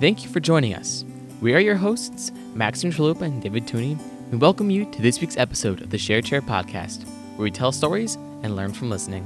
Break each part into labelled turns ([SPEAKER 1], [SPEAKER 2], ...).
[SPEAKER 1] Thank you for joining us. We are your hosts, Maxim Chalupa and David Tooney. We welcome you to this week's episode of the Share Chair podcast, where we tell stories and learn from listening.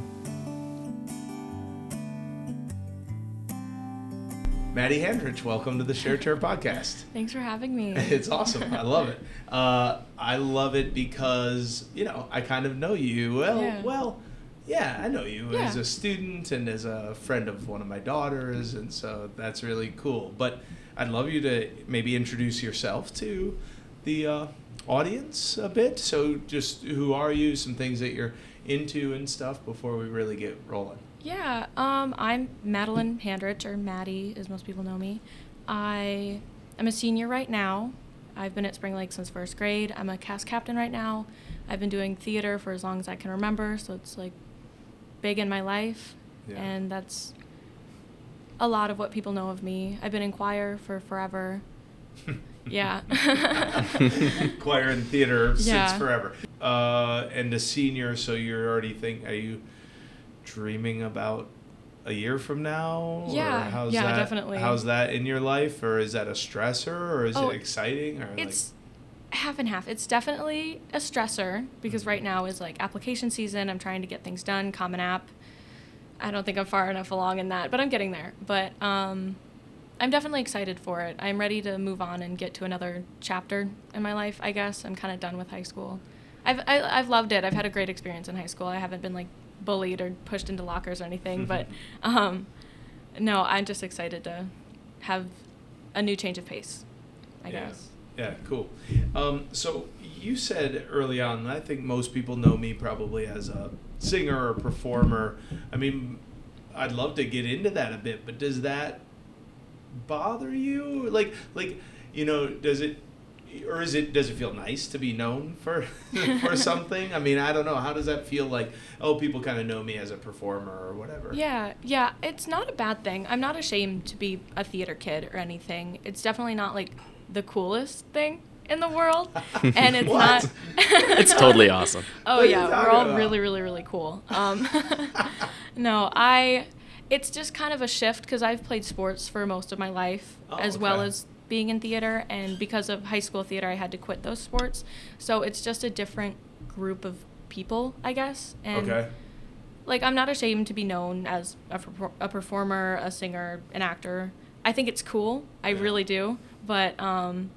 [SPEAKER 2] Maddie Handrich, welcome to the Share Chair podcast.
[SPEAKER 3] Thanks for having me.
[SPEAKER 2] It's awesome. I love it. Uh, I love it because you know I kind of know you well.
[SPEAKER 3] Yeah.
[SPEAKER 2] Well, yeah, I know you
[SPEAKER 3] Yeah.
[SPEAKER 2] as a student and as a friend of one of my daughters, and so that's really cool. But I'd love you to maybe introduce yourself to the uh, audience a bit. So just who are you? Some things that you're into and stuff before we really get rolling.
[SPEAKER 3] Yeah, um, I'm Madeline Handrich, or Maddie, as most people know me. I am a senior right now. I've been at Spring Lake since first grade. I'm a cast captain right now. I've been doing theater for as long as I can remember, so it's like big in my life,
[SPEAKER 2] Yeah.
[SPEAKER 3] and that's a lot of what people know of me. I've been in choir for forever. Yeah.
[SPEAKER 2] choir and theater since forever. Uh, and a senior, so you're already think. Are you dreaming about a year from now?
[SPEAKER 3] Yeah,
[SPEAKER 2] Or how's
[SPEAKER 3] yeah,
[SPEAKER 2] that,
[SPEAKER 3] definitely.
[SPEAKER 2] How's that in your life, or is that a stressor, or is
[SPEAKER 3] Oh,
[SPEAKER 2] it exciting, or
[SPEAKER 3] It's half and half. It's definitely a stressor because right now is like application season. I'm trying to get things done, Common App. I don't think I'm far enough along in that, but I'm getting there. But um, I'm definitely excited for it. I'm ready to move on and get to another chapter in my life. I guess I'm kind of done with high school. I've I, I've loved it. I've had a great experience in high school. I haven't been like bullied or pushed into lockers or anything, but um, no, I'm just excited to have a new change of pace. I
[SPEAKER 2] Yeah.
[SPEAKER 3] guess.
[SPEAKER 2] Yeah, cool. Um, so you said early on, I think most people know me probably as a singer or performer. I mean, I'd love to get into that a bit, but does that bother you? Like, like you know, does it, or is it? Does it feel nice to be known for for something? I mean, I don't know. How does that feel? Like, oh, people kind of know me as a performer or whatever.
[SPEAKER 3] Yeah, yeah, it's not a bad thing. I'm not ashamed to be a theater kid or anything. It's definitely not like the coolest thing in the world, and it's not.
[SPEAKER 1] It's totally awesome.
[SPEAKER 3] Oh
[SPEAKER 2] What
[SPEAKER 3] yeah, we're all
[SPEAKER 2] about?
[SPEAKER 3] really, really, really cool. Um, no, I. It's just kind of a shift because I've played sports for most of my life,
[SPEAKER 2] Oh,
[SPEAKER 3] as well as being in theater, and because of high school theater, I had to quit those sports. So it's just a different group of people, I guess. And
[SPEAKER 2] okay.
[SPEAKER 3] like I'm not ashamed to be known as a, a performer, a singer, an actor. I think it's cool. I
[SPEAKER 2] Yeah.
[SPEAKER 3] really do. But um,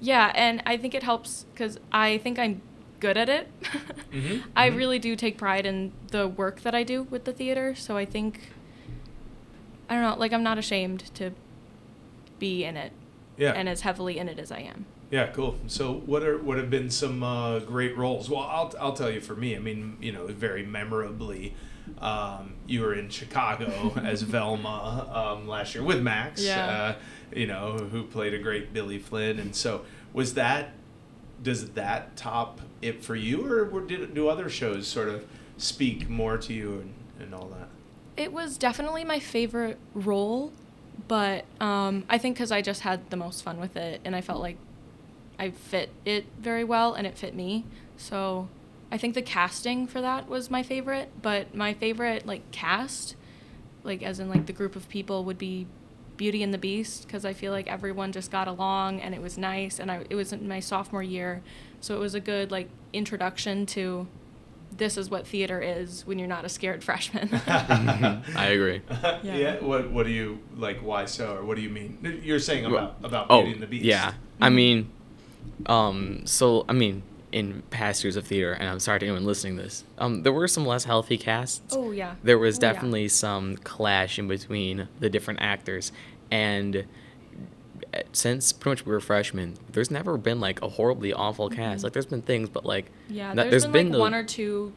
[SPEAKER 3] yeah, and I think it helps because I think I'm good at it.
[SPEAKER 2] Mhm,
[SPEAKER 3] I
[SPEAKER 2] mhm.
[SPEAKER 3] really do take pride in the work that I do with the theater. So I think I don't know. Like I'm not ashamed to be in it
[SPEAKER 2] Yeah.
[SPEAKER 3] and as heavily in it as I am.
[SPEAKER 2] Yeah, cool. So, what are what have been some uh, great roles? Well, I'll I'll tell you for me. I mean, you know, very memorably, um, you were in Chicago as Velma um, last year with Max.
[SPEAKER 3] Yeah.
[SPEAKER 2] Uh, you know, who played a great Billy Flynn, and so was that. Does that top it for you, or were- did do other shows sort of speak more to you and, and all that?
[SPEAKER 3] It was definitely my favorite role, but um, I think because I just had the most fun with it and I felt like I fit it very well and it fit me. So I think the casting for that was my favorite, but my favorite like cast, like as in like the group of people, would be Beauty and the Beast because I feel like everyone just got along and it was nice and I, it was in my sophomore year, so it was a good like introduction to this is what theater is when you're not a scared freshman.
[SPEAKER 1] I agree.
[SPEAKER 2] yeah.
[SPEAKER 3] Yeah.
[SPEAKER 2] What What do you like? Why so? Or what do you mean? You're saying about about
[SPEAKER 1] oh,
[SPEAKER 2] Beauty and the Beast.
[SPEAKER 1] yeah. I
[SPEAKER 3] Mhm.
[SPEAKER 1] mean, um, so I mean, in past years of theater, and I'm sorry to anyone listening to this, um, there were some less healthy casts.
[SPEAKER 3] Oh yeah.
[SPEAKER 1] There was
[SPEAKER 3] Oh, yeah.
[SPEAKER 1] definitely some clash in between the different actors, and uh, since pretty much we were freshmen, there's never been like a horribly awful cast.
[SPEAKER 3] Mhm.
[SPEAKER 1] Like there's been things, but like
[SPEAKER 3] Yeah,
[SPEAKER 1] not-
[SPEAKER 3] there's been, like
[SPEAKER 1] the-
[SPEAKER 3] one or two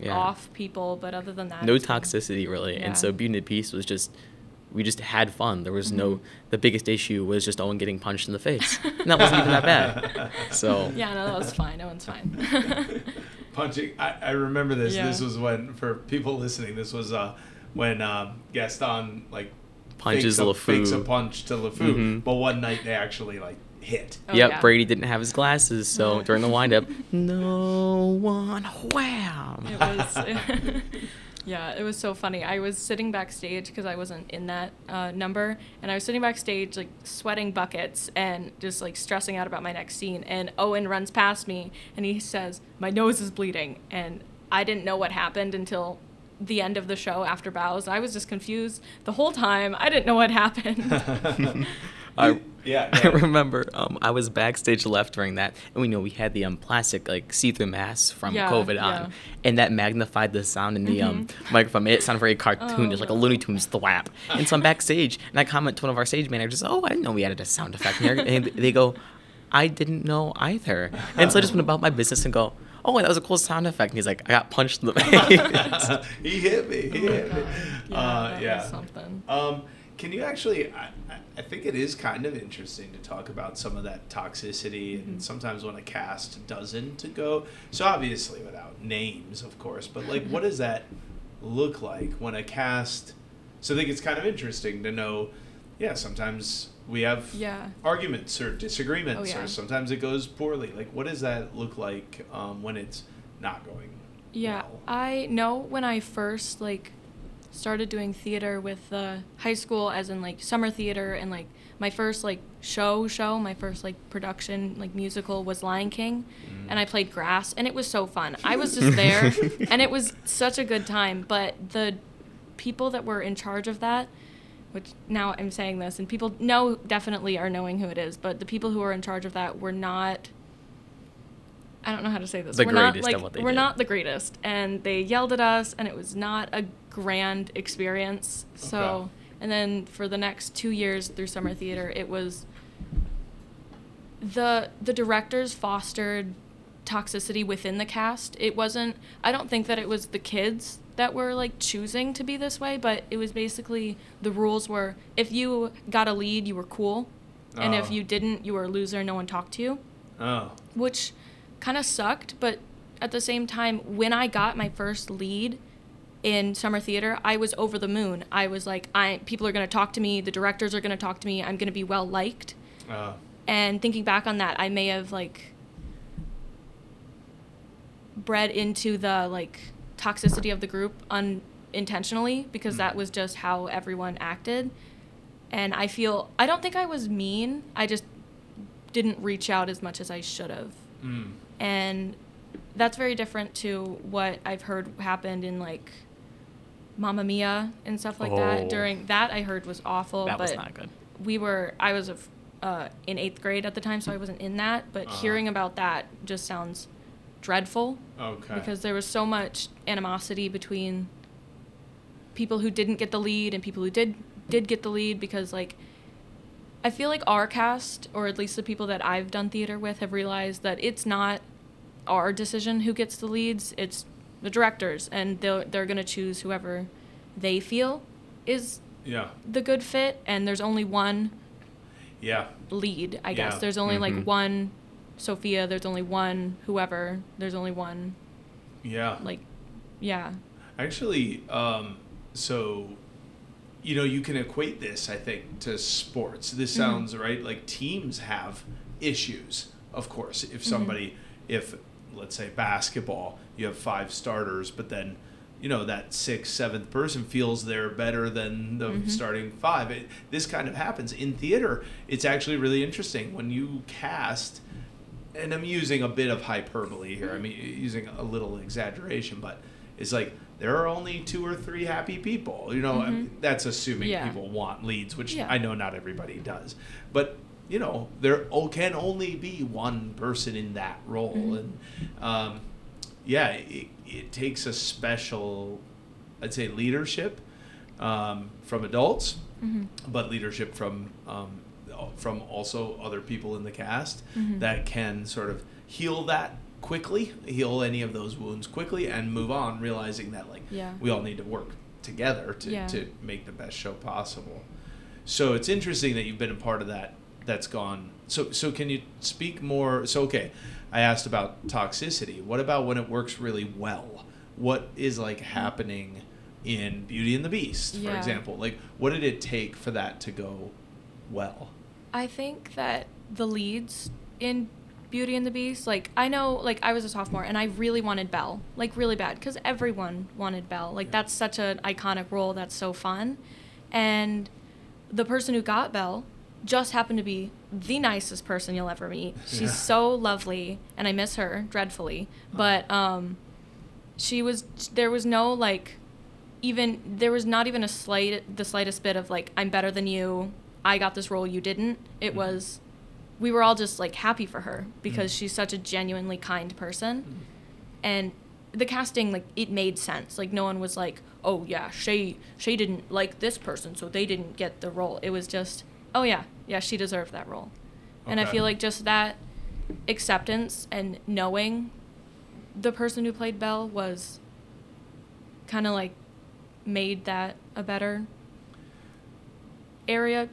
[SPEAKER 1] yeah,
[SPEAKER 3] off people, but other than that,
[SPEAKER 1] no toxicity really.
[SPEAKER 3] Yeah.
[SPEAKER 1] And so Beauty and the Beast was just we just had fun. There was no
[SPEAKER 3] Mhm.
[SPEAKER 1] the biggest issue was just Owen getting punched in the face, and that wasn't even that bad. So
[SPEAKER 3] Yeah, no, that was fine. That one's fine.
[SPEAKER 2] punching. I, I remember this.
[SPEAKER 3] Yeah.
[SPEAKER 2] This was when for people listening. This was uh when um, Gaston like
[SPEAKER 1] punches
[SPEAKER 2] fakes a, fakes a punch to LeFou,
[SPEAKER 1] Mhm.
[SPEAKER 2] but one night they actually like hit.
[SPEAKER 3] Oh,
[SPEAKER 1] yep,
[SPEAKER 3] yeah.
[SPEAKER 1] Brady didn't have his glasses, so during the windup, no one wham.
[SPEAKER 3] It was. Yeah, it was so funny. I was sitting backstage because I wasn't in that uh, number, and I was sitting backstage like sweating buckets and just like stressing out about my next scene. And Owen runs past me and he says, "My nose is bleeding," and I didn't know what happened until the end of the show after bows. I was just confused the whole time. I didn't know what happened.
[SPEAKER 1] I,
[SPEAKER 2] Yeah,
[SPEAKER 1] I remember um, I was backstage left during that, and we know we had the um, plastic like see-through masks from
[SPEAKER 3] Yeah,
[SPEAKER 1] COVID
[SPEAKER 3] yeah.
[SPEAKER 1] on, and that magnified the sound in the um, microphone. It sounded very cartoonish,
[SPEAKER 3] Oh,
[SPEAKER 1] like a. Looney Tunes thwap. And so I'm backstage, and I comment to one of our stage managers, "Oh, I didn't know we added a sound effect in here." And they go, "I didn't know either." And so I just went about my business and go, "Oh, that was a cool sound effect." And he's like, "I got punched in the face."
[SPEAKER 2] he hit me. He
[SPEAKER 3] Oh my
[SPEAKER 2] hit me.
[SPEAKER 3] Yeah,
[SPEAKER 2] uh,
[SPEAKER 3] that
[SPEAKER 2] yeah.
[SPEAKER 3] was something.
[SPEAKER 2] Um, can you actually? I, I- think it is kind of interesting to talk about some of that toxicity,
[SPEAKER 3] Mm-hmm.
[SPEAKER 2] and sometimes when a cast doesn't go. So obviously, without names, of course, but like, what does that look like when a cast? So I think it's kind of interesting to know. Yeah, sometimes we have
[SPEAKER 3] Yeah.
[SPEAKER 2] arguments or disagreements,
[SPEAKER 3] Oh, yeah.
[SPEAKER 2] or sometimes it goes poorly. Like, what does that look like um, when it's not going?
[SPEAKER 3] Yeah,
[SPEAKER 2] well?
[SPEAKER 3] I know when I first like started doing theater with the high school as in like summer theater and like my first like show show, my first like production like musical was Lion King and I played grass and it was so fun. I was just there and it was such a good time, but the people that were in charge of that which now I'm saying this and people know definitely are knowing who it is, but the people who are in charge of that were not I don't know how to say this.
[SPEAKER 1] The
[SPEAKER 3] we're not like
[SPEAKER 1] what they
[SPEAKER 3] we're
[SPEAKER 1] did.
[SPEAKER 3] not the greatest, and they yelled at us, and it was not a grand experience. So,
[SPEAKER 2] Okay.
[SPEAKER 3] and then for the next two years through summer theater, it was the the directors fostered toxicity within the cast. It wasn't. I don't think that it was the kids that were like choosing to be this way, but it was basically the rules were if you got a lead, you were cool, and if
[SPEAKER 2] Oh.
[SPEAKER 3] you didn't, you were a loser. No one talked to you
[SPEAKER 2] Oh,
[SPEAKER 3] which kind of sucked, but at the same time, when I got my first lead in summer theater, I was over the moon. I was like, I people are going to talk to me, the directors are going to talk to me, I'm going to be well liked.
[SPEAKER 2] uh,
[SPEAKER 3] And thinking back on that, I may have like bred into the like toxicity of the group unintentionally because that was just how everyone acted. And I feel I don't think I was mean. I just didn't reach out as much as I should have
[SPEAKER 2] mm,
[SPEAKER 3] and that's very different to what I've heard happened in like Mamma Mia and stuff like
[SPEAKER 1] Oh.
[SPEAKER 3] that. During that, I heard was awful.
[SPEAKER 1] that
[SPEAKER 3] but
[SPEAKER 1] was not good.
[SPEAKER 3] We were I was a uh, in eighth grade at the time, so I wasn't in that. But
[SPEAKER 2] Uh-huh.
[SPEAKER 3] hearing about that just sounds dreadful
[SPEAKER 2] okay.
[SPEAKER 3] because there was so much animosity between people who didn't get the lead and people who did did get the lead because like I feel like our cast or at least the people that I've done theater with have realized that it's not our decision who gets the leads it's the directors and they're, they're going to choose whoever they feel is
[SPEAKER 2] yeah,
[SPEAKER 3] the good fit and there's only one
[SPEAKER 2] yeah,
[SPEAKER 3] lead I guess
[SPEAKER 2] Yeah.
[SPEAKER 3] there's only
[SPEAKER 1] Mhm.
[SPEAKER 3] like one Sophia there's only one whoever there's only one
[SPEAKER 2] yeah.
[SPEAKER 3] like yeah
[SPEAKER 2] Actually, um, so you know, you can equate this, I think, to sports. This
[SPEAKER 3] Mm-hmm.
[SPEAKER 2] sounds right. Like teams have issues, of course. If somebody, if let's say basketball, you have five starters, but then you know that sixth, seventh person feels they're better than the
[SPEAKER 3] Mhm.
[SPEAKER 2] starting five. It, this kind of happens in theater. It's actually really interesting when you cast and I'm using a bit of hyperbole here. I mean, using a little exaggeration, but it's like there are only two or three happy people. You know, I mean, that's assuming
[SPEAKER 3] Yeah.
[SPEAKER 2] people want leads, which
[SPEAKER 3] Yeah.
[SPEAKER 2] I know not everybody does. But you know, there can only be one person in that role,
[SPEAKER 3] Mhm.
[SPEAKER 2] and um, yeah, it, it takes a special, I'd say, leadership um, from adults
[SPEAKER 3] hmm
[SPEAKER 2] but leadership from um, from also other people in the cast
[SPEAKER 3] Mhm.
[SPEAKER 2] that can sort of heal that quickly, heal any of those wounds quickly, and move on, realizing that like
[SPEAKER 3] Yeah.
[SPEAKER 2] we all need to work together to,
[SPEAKER 3] Yeah.
[SPEAKER 2] to make the best show possible. So it's interesting that you've been a part of that. That's gone. So so can you speak more? So okay, I asked about toxicity. What about when it works really well? What is like happening in Beauty and the Beast, for
[SPEAKER 3] Yeah.
[SPEAKER 2] example? Like what did it take for that to go well?
[SPEAKER 3] I think that the leads in Beauty and the Beast. Like I know, like I was a sophomore and I really wanted Belle, like really bad, because everyone wanted Belle. Like
[SPEAKER 2] Yeah.
[SPEAKER 3] that's such an iconic role that's so fun, and the person who got Belle just happened to be the nicest person you'll ever meet. She's
[SPEAKER 2] Yeah.
[SPEAKER 3] so lovely, and I miss her dreadfully. But um, she was there was no like even there was not even a slight the slightest bit of like I'm better than you. I got this role, you didn't. It
[SPEAKER 2] Mhm.
[SPEAKER 3] was we were all just like happy for her because
[SPEAKER 2] Mhm.
[SPEAKER 3] she's such a genuinely kind person.
[SPEAKER 2] Mm-hmm.
[SPEAKER 3] And the casting like it made sense. Like no one was like, "Oh yeah, Shay Shay didn't like this person, so they didn't get the role." It was just, "Oh yeah, yeah, she deserved that role." And I feel like just that acceptance and knowing the person who played Belle was kind of like made that a better area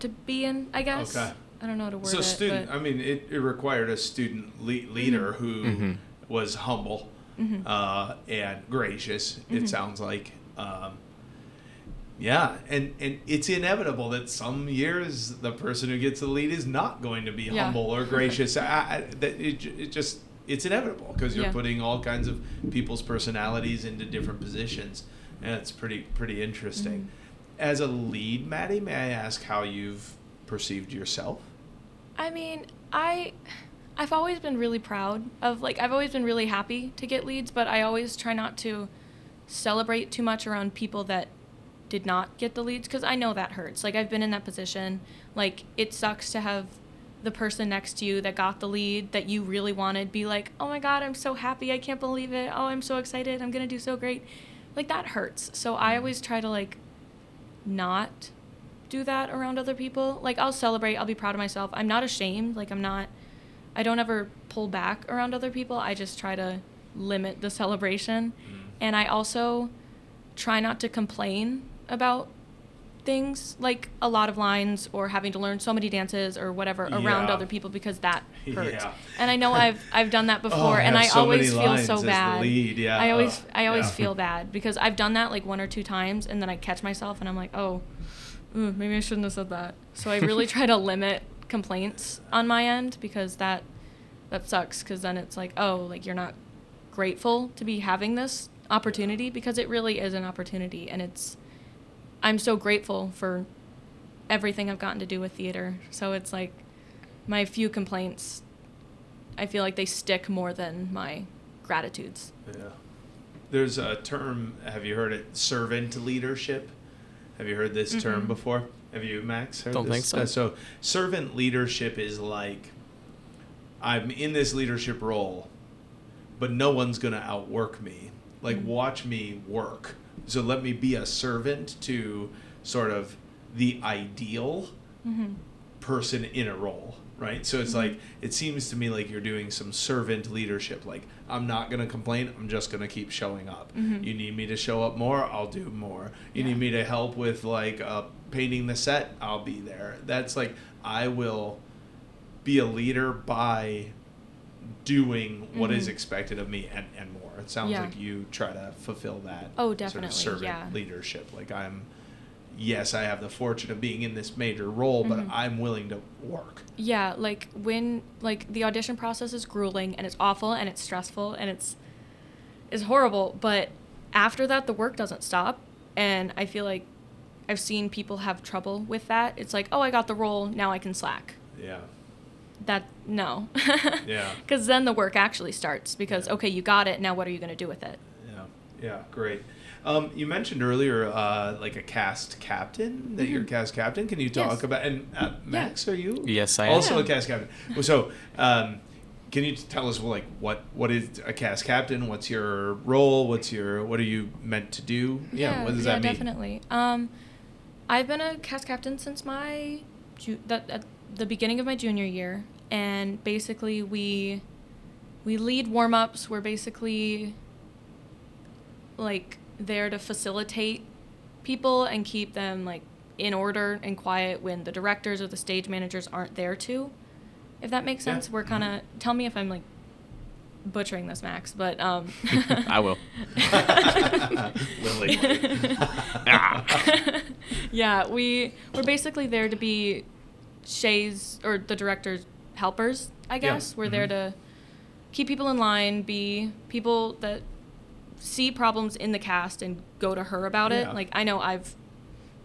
[SPEAKER 3] to be in, I guess.
[SPEAKER 2] Okay.
[SPEAKER 3] I don't know how to word
[SPEAKER 2] so
[SPEAKER 3] it.
[SPEAKER 2] So student,
[SPEAKER 3] but-
[SPEAKER 2] I mean, it, it required a student le- leader who
[SPEAKER 1] Mhm.
[SPEAKER 2] was humble
[SPEAKER 3] Mhm.
[SPEAKER 2] uh, and gracious. It
[SPEAKER 3] Mhm.
[SPEAKER 2] sounds like, um, yeah, and and it's inevitable that some years the person who gets the lead is not going to be
[SPEAKER 3] Yeah.
[SPEAKER 2] humble or gracious. I, I, that it, it just it's inevitable because you're
[SPEAKER 3] Yeah.
[SPEAKER 2] putting all kinds of people's personalities into different positions, and it's pretty pretty interesting.
[SPEAKER 3] Mhm.
[SPEAKER 2] As a lead, Maddie, may I ask how you've perceived yourself?
[SPEAKER 3] I mean, I I've always been really proud of like I've always been really happy to get leads, but I always try not to celebrate too much around people that did not get the leads cuz I know that hurts. Like I've been in that position. Like it sucks to have the person next to you that got the lead that you really wanted be like, "Oh my god, I'm so happy. I can't believe it. Oh, I'm so excited. I'm going to do so great." Like that hurts. So I mm-hmm. always try to like not do that around other people. Like I'll celebrate, I'll be proud of myself. I'm not ashamed. Like I'm not I don't ever pull back around other people. I just try to limit the celebration. Mm-hmm. And I also try not to complain about things like a lot of lines or having to learn so many dances or whatever around
[SPEAKER 2] Yeah.
[SPEAKER 3] other people because that hurts.
[SPEAKER 2] Yeah.
[SPEAKER 3] And I know I've I've done that
[SPEAKER 2] Oh,
[SPEAKER 3] before
[SPEAKER 2] I
[SPEAKER 3] and I
[SPEAKER 2] so
[SPEAKER 3] always feel so bad.
[SPEAKER 2] yeah.
[SPEAKER 3] I always
[SPEAKER 2] Oh,
[SPEAKER 3] I always feel bad because I've done that like one or two times and then I catch myself and I'm like, "Oh, ooh, maybe I shouldn't have said that." So I really try to limit complaints on my end because that that sucks cuz then it's like, "Oh, like you're not grateful to be having this opportunity because it really is an opportunity and it's I'm so grateful for everything I've gotten to do with theater. So it's like my few complaints I feel like they stick more than my gratitudes.
[SPEAKER 2] Yeah. There's a term, have you heard it? Servant leadership. Have you heard this term
[SPEAKER 3] Mm-mm.
[SPEAKER 2] before? Have you, Max? Heard
[SPEAKER 1] Don't
[SPEAKER 2] this?
[SPEAKER 1] think so.
[SPEAKER 2] Uh, so, servant leadership is like I'm in this leadership role, but no one's going to outwork me. Like,
[SPEAKER 3] Mhm.
[SPEAKER 2] watch me work. So, let me be a servant to sort of the ideal
[SPEAKER 3] Mm-hmm.
[SPEAKER 2] person in a role, right? So it's
[SPEAKER 3] Mhm.
[SPEAKER 2] like it seems to me like you're doing some servant leadership. Like I'm not gonna complain. I'm just gonna keep showing up.
[SPEAKER 3] Mhm.
[SPEAKER 2] You need me to show up more. I'll do more. You
[SPEAKER 3] Yeah.
[SPEAKER 2] need me to help with like uh, painting the set. I'll be there. That's like I will be a leader by doing what is
[SPEAKER 3] Mhm.
[SPEAKER 2] expected of me and, and more. It sounds
[SPEAKER 3] Yeah.
[SPEAKER 2] like you try to fulfill that.
[SPEAKER 3] Oh,
[SPEAKER 2] Sort
[SPEAKER 3] definitely,
[SPEAKER 2] of servant
[SPEAKER 3] yeah.
[SPEAKER 2] leadership. Like I'm. Yes, I have the fortune of being in this major role, but
[SPEAKER 3] Mhm.
[SPEAKER 2] I'm willing to work.
[SPEAKER 3] Yeah, like when like the audition process is grueling and it's awful and it's stressful and it's is horrible, but after that the work doesn't stop and I feel like I've seen people have trouble with that. It's like, "Oh, I got the role, now I can slack."
[SPEAKER 2] Yeah.
[SPEAKER 3] That no.
[SPEAKER 2] Yeah.
[SPEAKER 3] Cuz then the work actually starts because
[SPEAKER 2] Yeah.
[SPEAKER 3] okay, you got it, now what are you going to do with it?
[SPEAKER 2] Yeah. Yeah. Great. Um, you mentioned earlier, uh, like a cast captain. That you're a
[SPEAKER 3] Mhm.
[SPEAKER 2] cast captain. Can you talk
[SPEAKER 3] Yes.
[SPEAKER 2] about? And uh, Max, are you?
[SPEAKER 1] Yes, I am.
[SPEAKER 2] Also a cast captain. So, um, can you tell us like what what is a cast captain? What's your role? What's your what are you meant to do? Yeah. what does
[SPEAKER 3] yeah,
[SPEAKER 2] that mean?
[SPEAKER 3] Yeah, definitely. Um, I've been a cast captain since my ju- that at the beginning of my junior year, and basically we we lead warm ups. We're basically like there to facilitate people and keep them like in order and quiet when the directors or the stage managers aren't there to. If that makes
[SPEAKER 2] Yeah.
[SPEAKER 3] sense, we're kind of tell me if I'm like butchering this, Max, but um,
[SPEAKER 1] I will.
[SPEAKER 2] Lily.
[SPEAKER 3] yeah, we we're basically there to be Shay's or the director's helpers, I
[SPEAKER 2] Yeah.
[SPEAKER 3] guess. We're there
[SPEAKER 2] Mhm.
[SPEAKER 3] to keep people in line, be people that see problems in the cast and go to her about
[SPEAKER 2] Yeah.
[SPEAKER 3] it. Like I know I've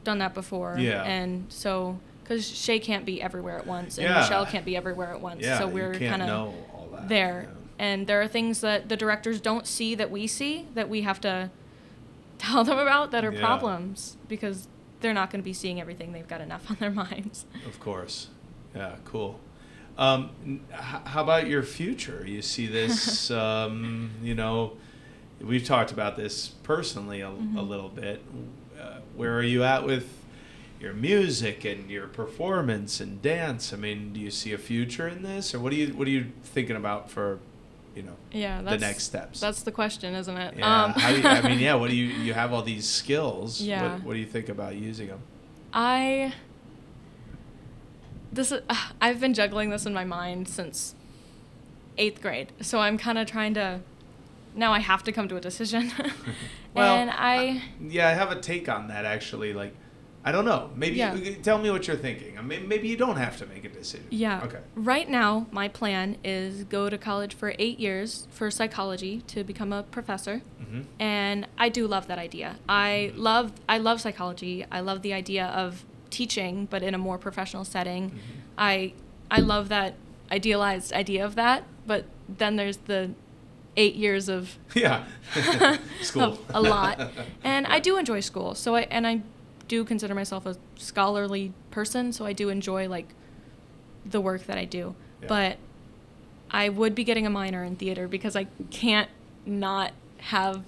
[SPEAKER 3] done that before.
[SPEAKER 2] Yeah.
[SPEAKER 3] And so because Shay can't be everywhere at once, and
[SPEAKER 2] Yeah.
[SPEAKER 3] Michelle can't be everywhere at once,
[SPEAKER 2] Yeah,
[SPEAKER 3] so we're kind of
[SPEAKER 2] know all that,
[SPEAKER 3] there.
[SPEAKER 2] yeah.
[SPEAKER 3] And there are things that the directors don't see that we see that we have to tell them about that are
[SPEAKER 2] Yeah.
[SPEAKER 3] problems because they're not going to be seeing everything. They've got enough on their minds.
[SPEAKER 2] Of course. Yeah, cool. Um, h- how about your future? You see this, um, you know, we've talked about this personally a, a
[SPEAKER 3] Mhm.
[SPEAKER 2] little bit. Uh, where are you at with your music and your performance and dance? I mean, do you see a future in this, or what are you what are you thinking about for, you know,
[SPEAKER 3] Yeah,
[SPEAKER 2] the next steps?
[SPEAKER 3] That's the question, isn't it?
[SPEAKER 2] yeah. how do you, I mean, yeah. What do you you have all these skills?
[SPEAKER 3] Yeah.
[SPEAKER 2] What, what do you think about using them?
[SPEAKER 3] I this is, uh, I've been juggling this in my mind since eighth grade, so I'm kind of trying to. Now I have to come to a decision,
[SPEAKER 2] Well,
[SPEAKER 3] and I.
[SPEAKER 2] Yeah, I have a take on that actually. Like, I don't know. Maybe
[SPEAKER 3] Yeah.
[SPEAKER 2] you, tell me what you're thinking. I mean, maybe you don't have to make a decision.
[SPEAKER 3] Yeah.
[SPEAKER 2] Okay.
[SPEAKER 3] Right now, my plan is go to college for eight years for psychology to become a professor,
[SPEAKER 2] hmm
[SPEAKER 3] and I do love that idea. I love I love psychology. I love the idea of teaching, but in a more professional setting.
[SPEAKER 2] Mhm.
[SPEAKER 3] I I love that idealized idea of that, but then there's the eight years of
[SPEAKER 2] Yeah. School.
[SPEAKER 3] of a lot, and I do enjoy school. So I and I do consider myself a scholarly person. So I do enjoy like the work that I do,
[SPEAKER 2] Yeah.
[SPEAKER 3] but I would be getting a minor in theater because I can't not have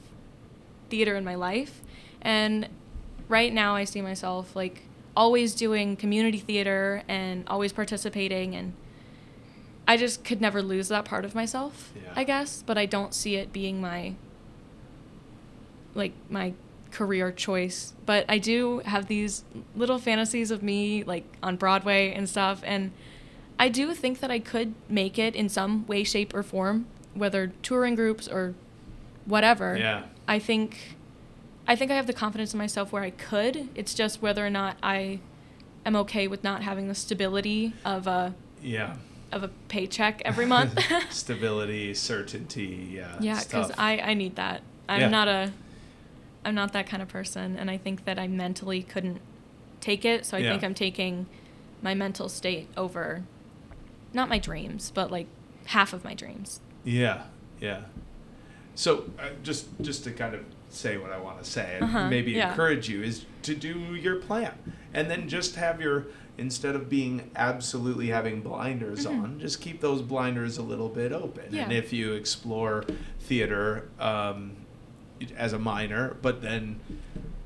[SPEAKER 3] theater in my life, and right now I see myself like always doing community theater and always participating and I just could never lose that part of myself,
[SPEAKER 2] Yeah.
[SPEAKER 3] I guess, but I don't see it being my like my career choice. But I do have these little fantasies of me like on Broadway and stuff and I do think that I could make it in some way shape or form, whether touring groups or whatever.
[SPEAKER 2] Yeah.
[SPEAKER 3] I think I think I have the confidence in myself where I could. It's just whether or not I am okay with not having the stability of a
[SPEAKER 2] Yeah.
[SPEAKER 3] of a paycheck every month.
[SPEAKER 2] Stability, certainty. Yeah.
[SPEAKER 3] yeah, because. I I need that. I'm
[SPEAKER 2] Yeah.
[SPEAKER 3] not a I'm not that kind of person, and I think that I mentally couldn't take it. So I
[SPEAKER 2] Yeah.
[SPEAKER 3] think I'm taking my mental state over not my dreams, but like half of my dreams.
[SPEAKER 2] Yeah, yeah. So uh, just just to kind of say what I want to say and
[SPEAKER 3] Uh-huh,
[SPEAKER 2] maybe
[SPEAKER 3] yeah.
[SPEAKER 2] encourage you is to do your plan and then just have your instead of being absolutely having blinders
[SPEAKER 3] Mhm.
[SPEAKER 2] on, just keep those blinders a little bit open.
[SPEAKER 3] Yeah.
[SPEAKER 2] And if you explore theater um, as a minor, but then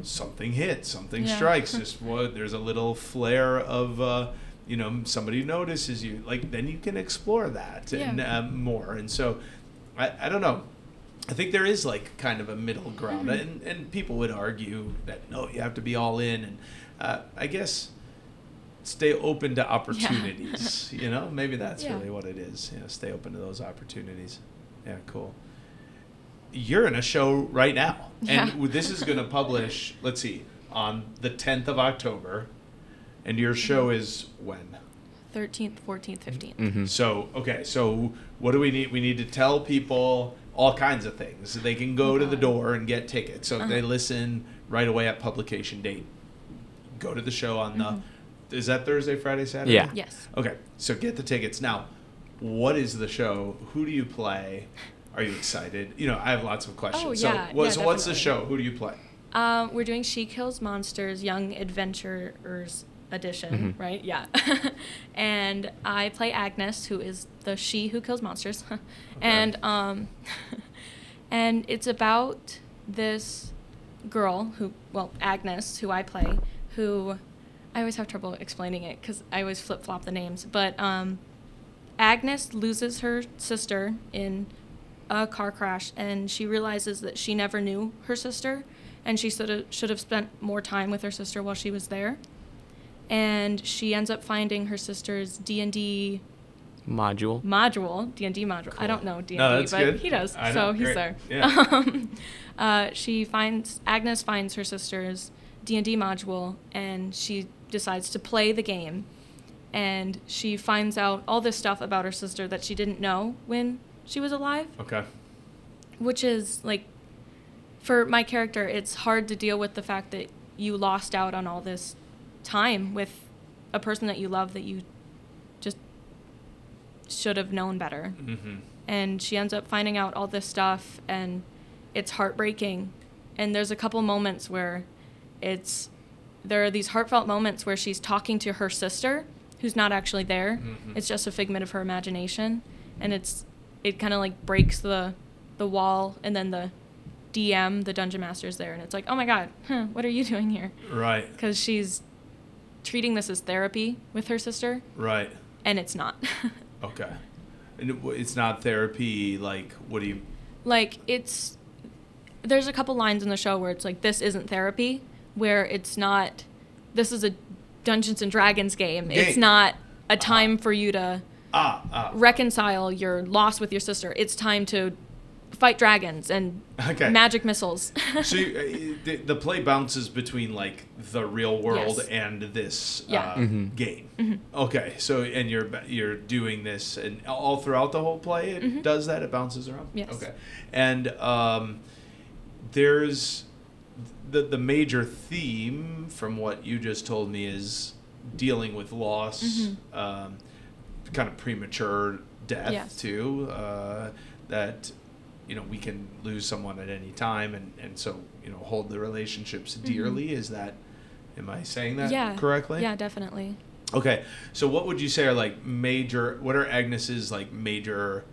[SPEAKER 2] something hits, something
[SPEAKER 3] Yeah.
[SPEAKER 2] strikes, just what there's a little flare of. Uh, you know, somebody notices you, like then you can explore that and
[SPEAKER 3] Yeah.
[SPEAKER 2] um, more. And so, I, I don't know. I think there is like kind of a middle ground,
[SPEAKER 3] Mhm.
[SPEAKER 2] and and people would argue that no, you have to be all in, and uh, I guess stay open to opportunities. You know, maybe that's
[SPEAKER 3] Yeah.
[SPEAKER 2] really what it is. You know, stay open to those opportunities. Yeah, cool. You're in a show right now,
[SPEAKER 3] Yeah.
[SPEAKER 2] and this is going to publish. Let's see, on the 10th of October, and your show
[SPEAKER 3] Mm-hmm.
[SPEAKER 2] is when.
[SPEAKER 3] 13th, 14th, 15th.
[SPEAKER 1] Mm-hmm.
[SPEAKER 2] So okay, so what do we need? We need to tell people all kinds of things. So They can go to the door and get tickets. So they
[SPEAKER 3] Uh-huh.
[SPEAKER 2] listen right away at publication date, go to the show on
[SPEAKER 3] Mhm.
[SPEAKER 2] the. Is that Thursday, Friday, Saturday?
[SPEAKER 1] Yeah.
[SPEAKER 3] Yes.
[SPEAKER 2] Okay, so get the tickets now. What is the show? Who do you play? Are you excited? You know, I have lots of questions.
[SPEAKER 3] Oh,
[SPEAKER 2] so, what,
[SPEAKER 3] yeah,
[SPEAKER 2] so what's the show? Who do you play?
[SPEAKER 3] Um, we're doing She Kills Monsters Young Adventurers edition,
[SPEAKER 1] Mhm.
[SPEAKER 3] right? Yeah. and I play Agnes, who is the she who kills monsters. And um and it's about this girl who well, Agnes, who I play, who I always have trouble explaining it cuz I always flip-flop the names, but um Agnes loses her sister in a car crash and she realizes that she never knew her sister and she should have, should have spent more time with her sister while she was there. And she ends up finding her sister's D&D
[SPEAKER 1] Module.
[SPEAKER 3] module, D&D module. I don't know D&D,
[SPEAKER 2] No, that's
[SPEAKER 3] but
[SPEAKER 2] good.
[SPEAKER 3] he does.
[SPEAKER 2] I
[SPEAKER 3] so
[SPEAKER 2] know,
[SPEAKER 3] he's
[SPEAKER 2] great.
[SPEAKER 3] there.
[SPEAKER 2] Yeah.
[SPEAKER 3] Um, uh, she finds Agnes finds her sister's D&D module and she decides to play the game. and she finds out all this stuff about her sister that she didn't know when she was alive,
[SPEAKER 2] Okay.
[SPEAKER 3] which is like for my character, it's hard to deal with the fact that you lost out on all this time with a person that you love that you just should have known better.
[SPEAKER 2] Mm-hmm.
[SPEAKER 3] And she ends up finding out all this stuff, and it's heartbreaking. And there's a couple moments where it's there are these heartfelt moments where she's talking to her sister who's not actually there.
[SPEAKER 2] Mhm.
[SPEAKER 3] It's just a figment of her imagination, and it's it kind of like breaks the the wall, and then the DM, the dungeon master, is there, and it's like, oh my god, huh, what are you doing here?
[SPEAKER 2] Right.
[SPEAKER 3] Because she's treating this as therapy with her sister,
[SPEAKER 2] Right.
[SPEAKER 3] and it's not.
[SPEAKER 2] Okay. And it's not therapy. Like, what do you?
[SPEAKER 3] like it's there's a couple lines in the show where it's like this isn't therapy where it's not this is a dungeons and dragons game,
[SPEAKER 2] game.
[SPEAKER 3] it's not a uh-huh. time for you to
[SPEAKER 2] Ah. ah.
[SPEAKER 3] reconcile your loss with your sister it's time to fight dragons and
[SPEAKER 2] Okay.
[SPEAKER 3] magic missiles
[SPEAKER 2] so you, uh, the, the play bounces between like the real world
[SPEAKER 3] Yes.
[SPEAKER 2] and this
[SPEAKER 3] Yeah.
[SPEAKER 2] uh,
[SPEAKER 1] Mhm.
[SPEAKER 2] game. Okay, so and you're you're doing this and all throughout the whole play it
[SPEAKER 3] Mhm.
[SPEAKER 2] does that. It bounces around.
[SPEAKER 3] Yes.
[SPEAKER 2] Okay, and um, there's the the major theme from what you just told me is dealing with loss,
[SPEAKER 3] Mhm.
[SPEAKER 2] um, kind of premature death
[SPEAKER 3] Yes.
[SPEAKER 2] too. Uh, that you know we can lose someone at any time, and and so you know hold the relationships dearly. Is that am I saying that
[SPEAKER 3] Mm-hmm. yeah
[SPEAKER 2] correctly?
[SPEAKER 3] yeah definitely
[SPEAKER 2] Okay, so what would you say are like major? What are Agnes's like major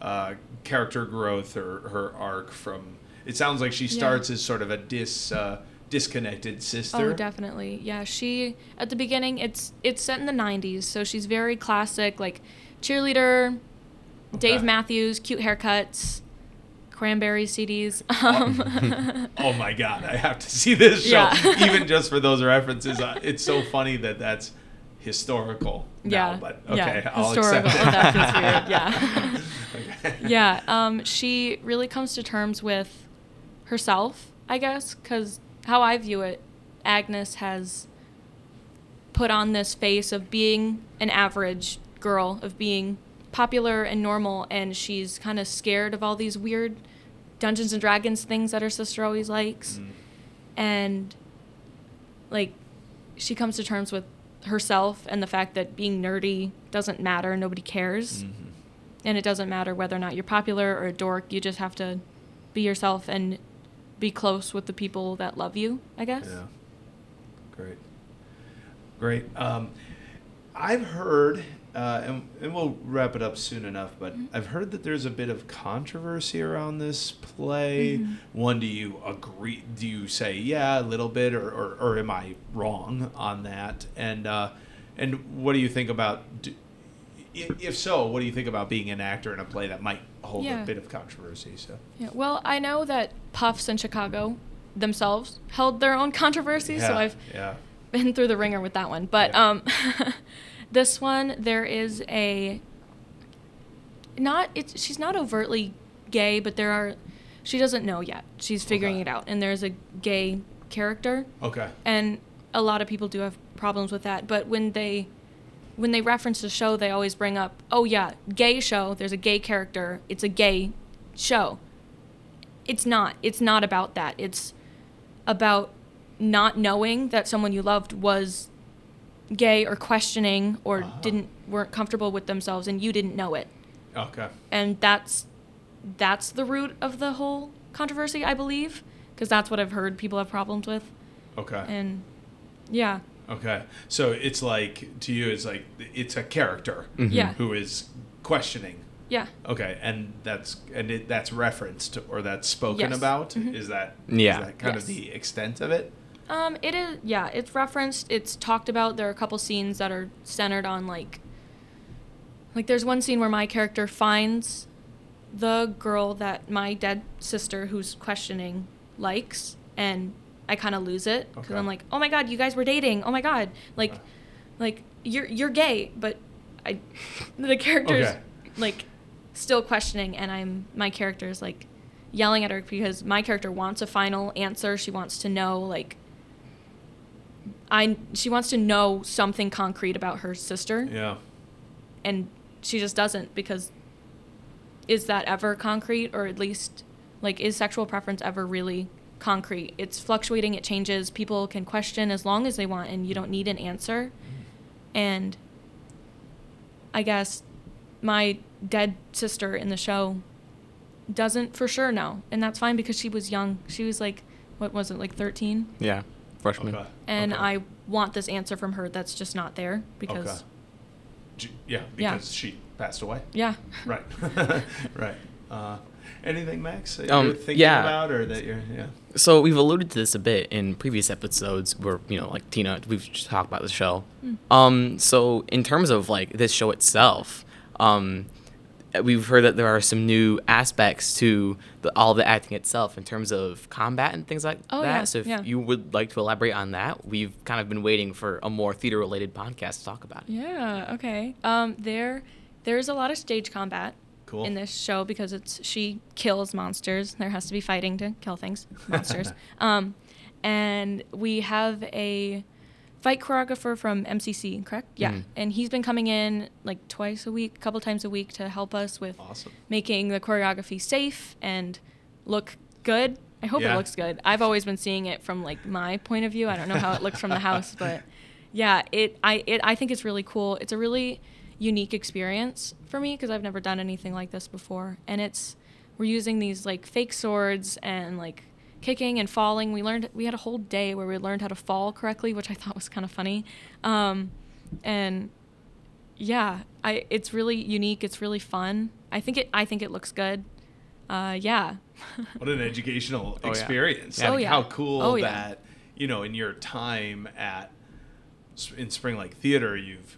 [SPEAKER 2] uh, character growth or her arc from? It sounds like she
[SPEAKER 3] Yeah.
[SPEAKER 2] starts as sort of a dis uh, disconnected sister.
[SPEAKER 3] Oh, definitely. Yeah, she at the beginning it's it's set in the 90s, so she's very classic like cheerleader, Dave Matthews, cute haircuts, cranberry CDs. Um,
[SPEAKER 2] Oh my god, I have to see this show
[SPEAKER 3] Yeah.
[SPEAKER 2] even just for those references. Uh, it's so funny that that's historical. now,
[SPEAKER 3] yeah.
[SPEAKER 2] but
[SPEAKER 3] yeah.
[SPEAKER 2] okay, I'll
[SPEAKER 3] Historical.
[SPEAKER 2] accept
[SPEAKER 3] Oh,
[SPEAKER 2] it.
[SPEAKER 3] that weird. Yeah.
[SPEAKER 2] Okay.
[SPEAKER 3] yeah. Um, she really comes to terms with herself, I guess, because how I view it, Agnes has put on this face of being an average girl, of being popular and normal, and she's kind of scared of all these weird Dungeons and Dragons things that her sister always likes.
[SPEAKER 2] Mm.
[SPEAKER 3] And, like, she comes to terms with herself and the fact that being nerdy doesn't matter, nobody cares
[SPEAKER 2] Mhm.
[SPEAKER 3] and it doesn't matter whether or not you're popular or a dork. You just have to be yourself and be close with the people that love you. I guess.
[SPEAKER 2] Yeah. Great. Great. Um, I've heard, uh, and, and we'll wrap it up soon enough, but
[SPEAKER 3] Mhm.
[SPEAKER 2] I've heard that there's a bit of controversy around this play.
[SPEAKER 3] Mhm.
[SPEAKER 2] One, do you agree? Do you say, yeah, a little bit, or, or, or am I wrong on that? And, uh, and what do you think about, do, if so, what do you think about being an actor in a play that might hold
[SPEAKER 3] Yeah.
[SPEAKER 2] a bit of controversy? So,
[SPEAKER 3] Yeah. Well, I know that Puffs in Chicago themselves held their own controversy, so I've
[SPEAKER 2] yeah.
[SPEAKER 3] been through the wringer with that one. But
[SPEAKER 2] Yeah.
[SPEAKER 3] um, this one there is a not it's she's not overtly gay, but there are she doesn't know yet. She's figuring
[SPEAKER 2] Okay.
[SPEAKER 3] it out, and there's a gay character.
[SPEAKER 2] Okay.
[SPEAKER 3] and a lot of people do have problems with that but when they when they reference the show they always bring up oh yeah gay show there's a gay character it's a gay show it's not it's not about that it's about not knowing that someone you loved was gay or questioning or
[SPEAKER 2] Uh-huh.
[SPEAKER 3] didn't weren't comfortable with themselves and you didn't know it
[SPEAKER 2] Okay.
[SPEAKER 3] and that's that's the root of the whole controversy i believe because that's what i've heard people have problems with
[SPEAKER 2] Okay.
[SPEAKER 3] and yeah
[SPEAKER 2] Okay. So it's like to you it's like it's a character
[SPEAKER 1] Mhm.
[SPEAKER 3] Yeah.
[SPEAKER 2] who is questioning.
[SPEAKER 3] yeah
[SPEAKER 2] Okay, and that's and it, that's referenced or that's spoken
[SPEAKER 3] Yes.
[SPEAKER 2] about.
[SPEAKER 3] Mhm.
[SPEAKER 2] Is that
[SPEAKER 1] Yeah.
[SPEAKER 2] Is that kind
[SPEAKER 3] Yes.
[SPEAKER 2] of the extent of it?
[SPEAKER 3] um it is yeah it's referenced it's talked about there are a couple scenes that are centered on like like there's one scene where my character finds the girl that my dead sister who's questioning likes and i kind of lose it because
[SPEAKER 2] Okay.
[SPEAKER 3] i'm like oh my god you guys were dating oh my god like
[SPEAKER 2] Okay.
[SPEAKER 3] like you're you're gay but i the character's
[SPEAKER 2] Okay.
[SPEAKER 3] like still questioning and i'm my character is like yelling at her because my character wants a final answer she wants to know like I she wants to know something concrete about her sister,
[SPEAKER 2] Yeah.
[SPEAKER 3] and she just doesn't because is that ever concrete or at least like is sexual preference ever really concrete? It's fluctuating, it changes. People can question as long as they want, and you don't need an answer. And I guess my dead sister in the show doesn't for sure know, and that's fine because she was young. She was like, what was it, like thirteen?
[SPEAKER 1] Yeah, freshman.
[SPEAKER 2] Okay.
[SPEAKER 3] and
[SPEAKER 2] Okay.
[SPEAKER 3] I want this answer from her that's just not there because
[SPEAKER 2] Okay. J- Yeah,
[SPEAKER 3] Yeah.
[SPEAKER 2] because she passed away.
[SPEAKER 3] yeah.
[SPEAKER 2] Right. right. Uh, anything, Max, that
[SPEAKER 1] Um,
[SPEAKER 2] you're thinking
[SPEAKER 1] yeah.
[SPEAKER 2] about or that you're, yeah.
[SPEAKER 1] So we've alluded to this a bit in previous episodes where, you know, like Tina, we've talked about the show. Um, so in terms of like this show itself, um, we've heard that there are some new aspects to the, all the acting itself in terms of combat and things like
[SPEAKER 3] Oh,
[SPEAKER 1] that.
[SPEAKER 3] yeah,
[SPEAKER 1] So if
[SPEAKER 3] yeah.
[SPEAKER 1] you would like to elaborate on that, we've kind of been waiting for a more theater related podcast to talk about it.
[SPEAKER 3] Yeah, okay. Um there there's a lot of stage combat
[SPEAKER 2] Cool.
[SPEAKER 3] in this show because it's she kills monsters. There has to be fighting to kill things, monsters. um and we have a fight choreographer from MCC, correct? Yeah.
[SPEAKER 1] Mm.
[SPEAKER 3] And he's been coming in like twice a week, a couple times a week to help us with
[SPEAKER 2] Awesome.
[SPEAKER 3] making the choreography safe and look good. I hope
[SPEAKER 2] Yeah.
[SPEAKER 3] it looks good. I've always been seeing it from like my point of view. I don't know how it looks from the house, but yeah, it I it I think it's really cool. It's a really unique experience for me because I've never done anything like this before. And it's we're using these like fake swords and like kicking and falling. We learned we had a whole day where we learned how to fall correctly, which I thought was kind of funny. Um, and yeah, I it's really unique. It's really fun. I think it I think it looks good. Uh, yeah.
[SPEAKER 2] What an educational
[SPEAKER 1] Oh, yeah.
[SPEAKER 2] experience.
[SPEAKER 1] Yeah.
[SPEAKER 3] Oh,
[SPEAKER 2] Like,
[SPEAKER 3] yeah.
[SPEAKER 2] How cool
[SPEAKER 3] Oh, yeah.
[SPEAKER 2] that, you know, in your time at in Spring Lake Theater, you've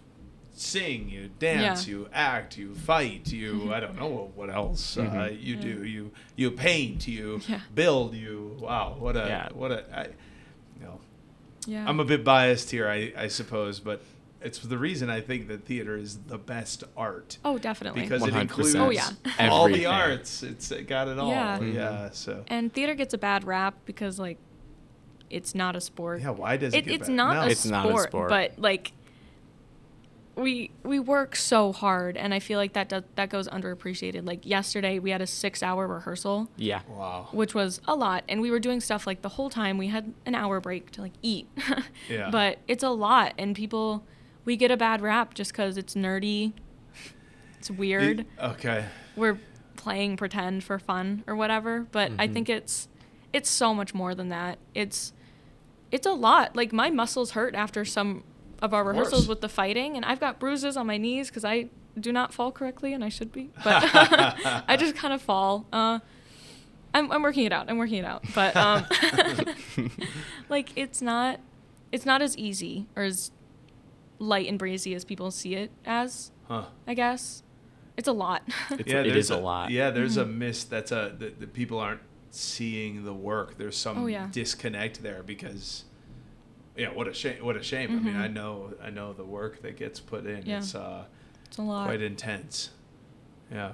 [SPEAKER 2] sing, you dance,
[SPEAKER 3] Yeah.
[SPEAKER 2] you act, you fight, you I don't know what else uh,
[SPEAKER 1] Mhm.
[SPEAKER 2] you
[SPEAKER 3] Yeah.
[SPEAKER 2] do. You you paint, you
[SPEAKER 3] Yeah.
[SPEAKER 2] build, you wow, what a
[SPEAKER 1] Yeah.
[SPEAKER 2] what a I, you know,
[SPEAKER 3] yeah.
[SPEAKER 2] I'm a bit biased here, I, I suppose, but it's the reason I think that theater is the best art
[SPEAKER 3] oh, definitely.
[SPEAKER 2] because it
[SPEAKER 1] 100%.
[SPEAKER 2] includes
[SPEAKER 3] Oh, yeah.
[SPEAKER 2] all the arts. It's it got it all.
[SPEAKER 3] Yeah.
[SPEAKER 2] Yeah.
[SPEAKER 1] Mhm.
[SPEAKER 2] So
[SPEAKER 3] and theater gets a bad rap because like it's not a sport.
[SPEAKER 2] yeah, why does it,
[SPEAKER 3] it,
[SPEAKER 2] get
[SPEAKER 3] it's
[SPEAKER 2] bad?
[SPEAKER 3] not,
[SPEAKER 2] No.
[SPEAKER 3] a,
[SPEAKER 1] It's
[SPEAKER 3] sport,
[SPEAKER 1] not a sport.
[SPEAKER 3] but like we we work so hard and i feel like that does that goes underappreciated like yesterday we had a six hour rehearsal
[SPEAKER 1] Yeah.
[SPEAKER 2] Wow.
[SPEAKER 3] which was a lot and we were doing stuff like the whole time we had an hour break to like eat
[SPEAKER 2] Yeah.
[SPEAKER 3] but it's a lot and people we get a bad rap just because it's nerdy it's weird
[SPEAKER 2] It- okay.
[SPEAKER 3] we're playing pretend for fun or whatever but i
[SPEAKER 1] Mhm.
[SPEAKER 3] think it's it's so much more than that it's it's a lot like my muscles hurt after some of our rehearsals
[SPEAKER 2] course.
[SPEAKER 3] with the fighting and i've got bruises on my knees because i do not fall correctly and i should be but i just kind of fall uh I'm, I'm working it out i'm working it out but um like it's not it's not as easy or as light and breezy as people see it as
[SPEAKER 2] Huh.
[SPEAKER 3] i guess it's a lot
[SPEAKER 1] It's-
[SPEAKER 2] yeah,
[SPEAKER 1] it
[SPEAKER 2] there's
[SPEAKER 1] is a lot.
[SPEAKER 2] Yeah, there's a
[SPEAKER 3] Mhm.
[SPEAKER 2] miss. That's a that, that people aren't seeing the work. There's some
[SPEAKER 3] Oh, yeah.
[SPEAKER 2] disconnect there because. Yeah, what a shame! What a shame! I mean. I know, I know the work that gets put in.
[SPEAKER 3] Yeah.
[SPEAKER 2] It's uh,
[SPEAKER 3] it's a lot
[SPEAKER 2] quite intense. Yeah.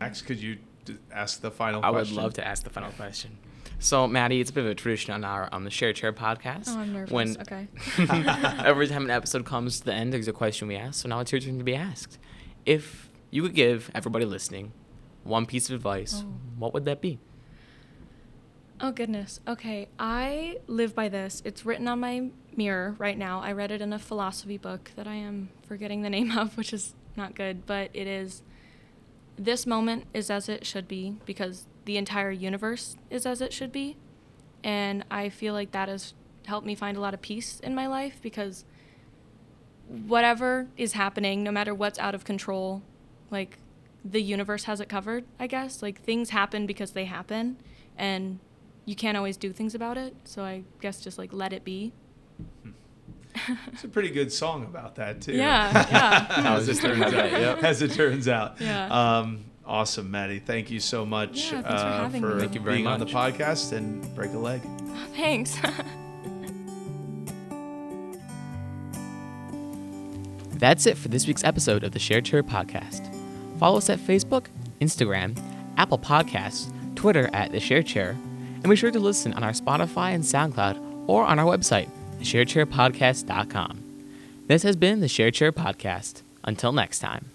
[SPEAKER 2] Max, could you d- ask the final question?
[SPEAKER 1] I would love to ask the final question. So, Maddie, it's a bit of a tradition on our on the Share Chair podcast.
[SPEAKER 3] Oh, I'm nervous.
[SPEAKER 1] When
[SPEAKER 3] Okay.
[SPEAKER 1] every time an episode comes to the end, there's a question we ask. So now it's your turn to be asked. If you could give everybody listening one piece of advice,
[SPEAKER 3] Oh.
[SPEAKER 1] what would that be?
[SPEAKER 3] Oh goodness. Okay, I live by this. It's written on my mirror right now. I read it in a philosophy book that I am forgetting the name of, which is not good, but it is this moment is as it should be because the entire universe is as it should be. And I feel like that has helped me find a lot of peace in my life because whatever is happening, no matter what's out of control, like the universe has it covered, I guess. Like things happen because they happen and you can't always do things about it. So I guess just like let it be.
[SPEAKER 2] It's a pretty good song about that too.
[SPEAKER 3] Yeah, yeah.
[SPEAKER 2] As, it turns out,
[SPEAKER 1] that, yep.
[SPEAKER 2] as it turns out.
[SPEAKER 3] Yeah.
[SPEAKER 2] Um, awesome, Maddie. Thank you so much
[SPEAKER 3] Yeah, thanks for
[SPEAKER 2] uh, for.
[SPEAKER 1] Thank you very
[SPEAKER 2] being on the podcast and break a leg.
[SPEAKER 3] Thanks.
[SPEAKER 1] That's it for this week's episode of the Share Chair podcast. Follow us at Facebook, Instagram, Apple Podcasts, Twitter at the Share Chair, and be sure to listen on our Spotify and SoundCloud or on our website, sharechairpodcast.com. This has been the ShareChair Podcast. Until next time.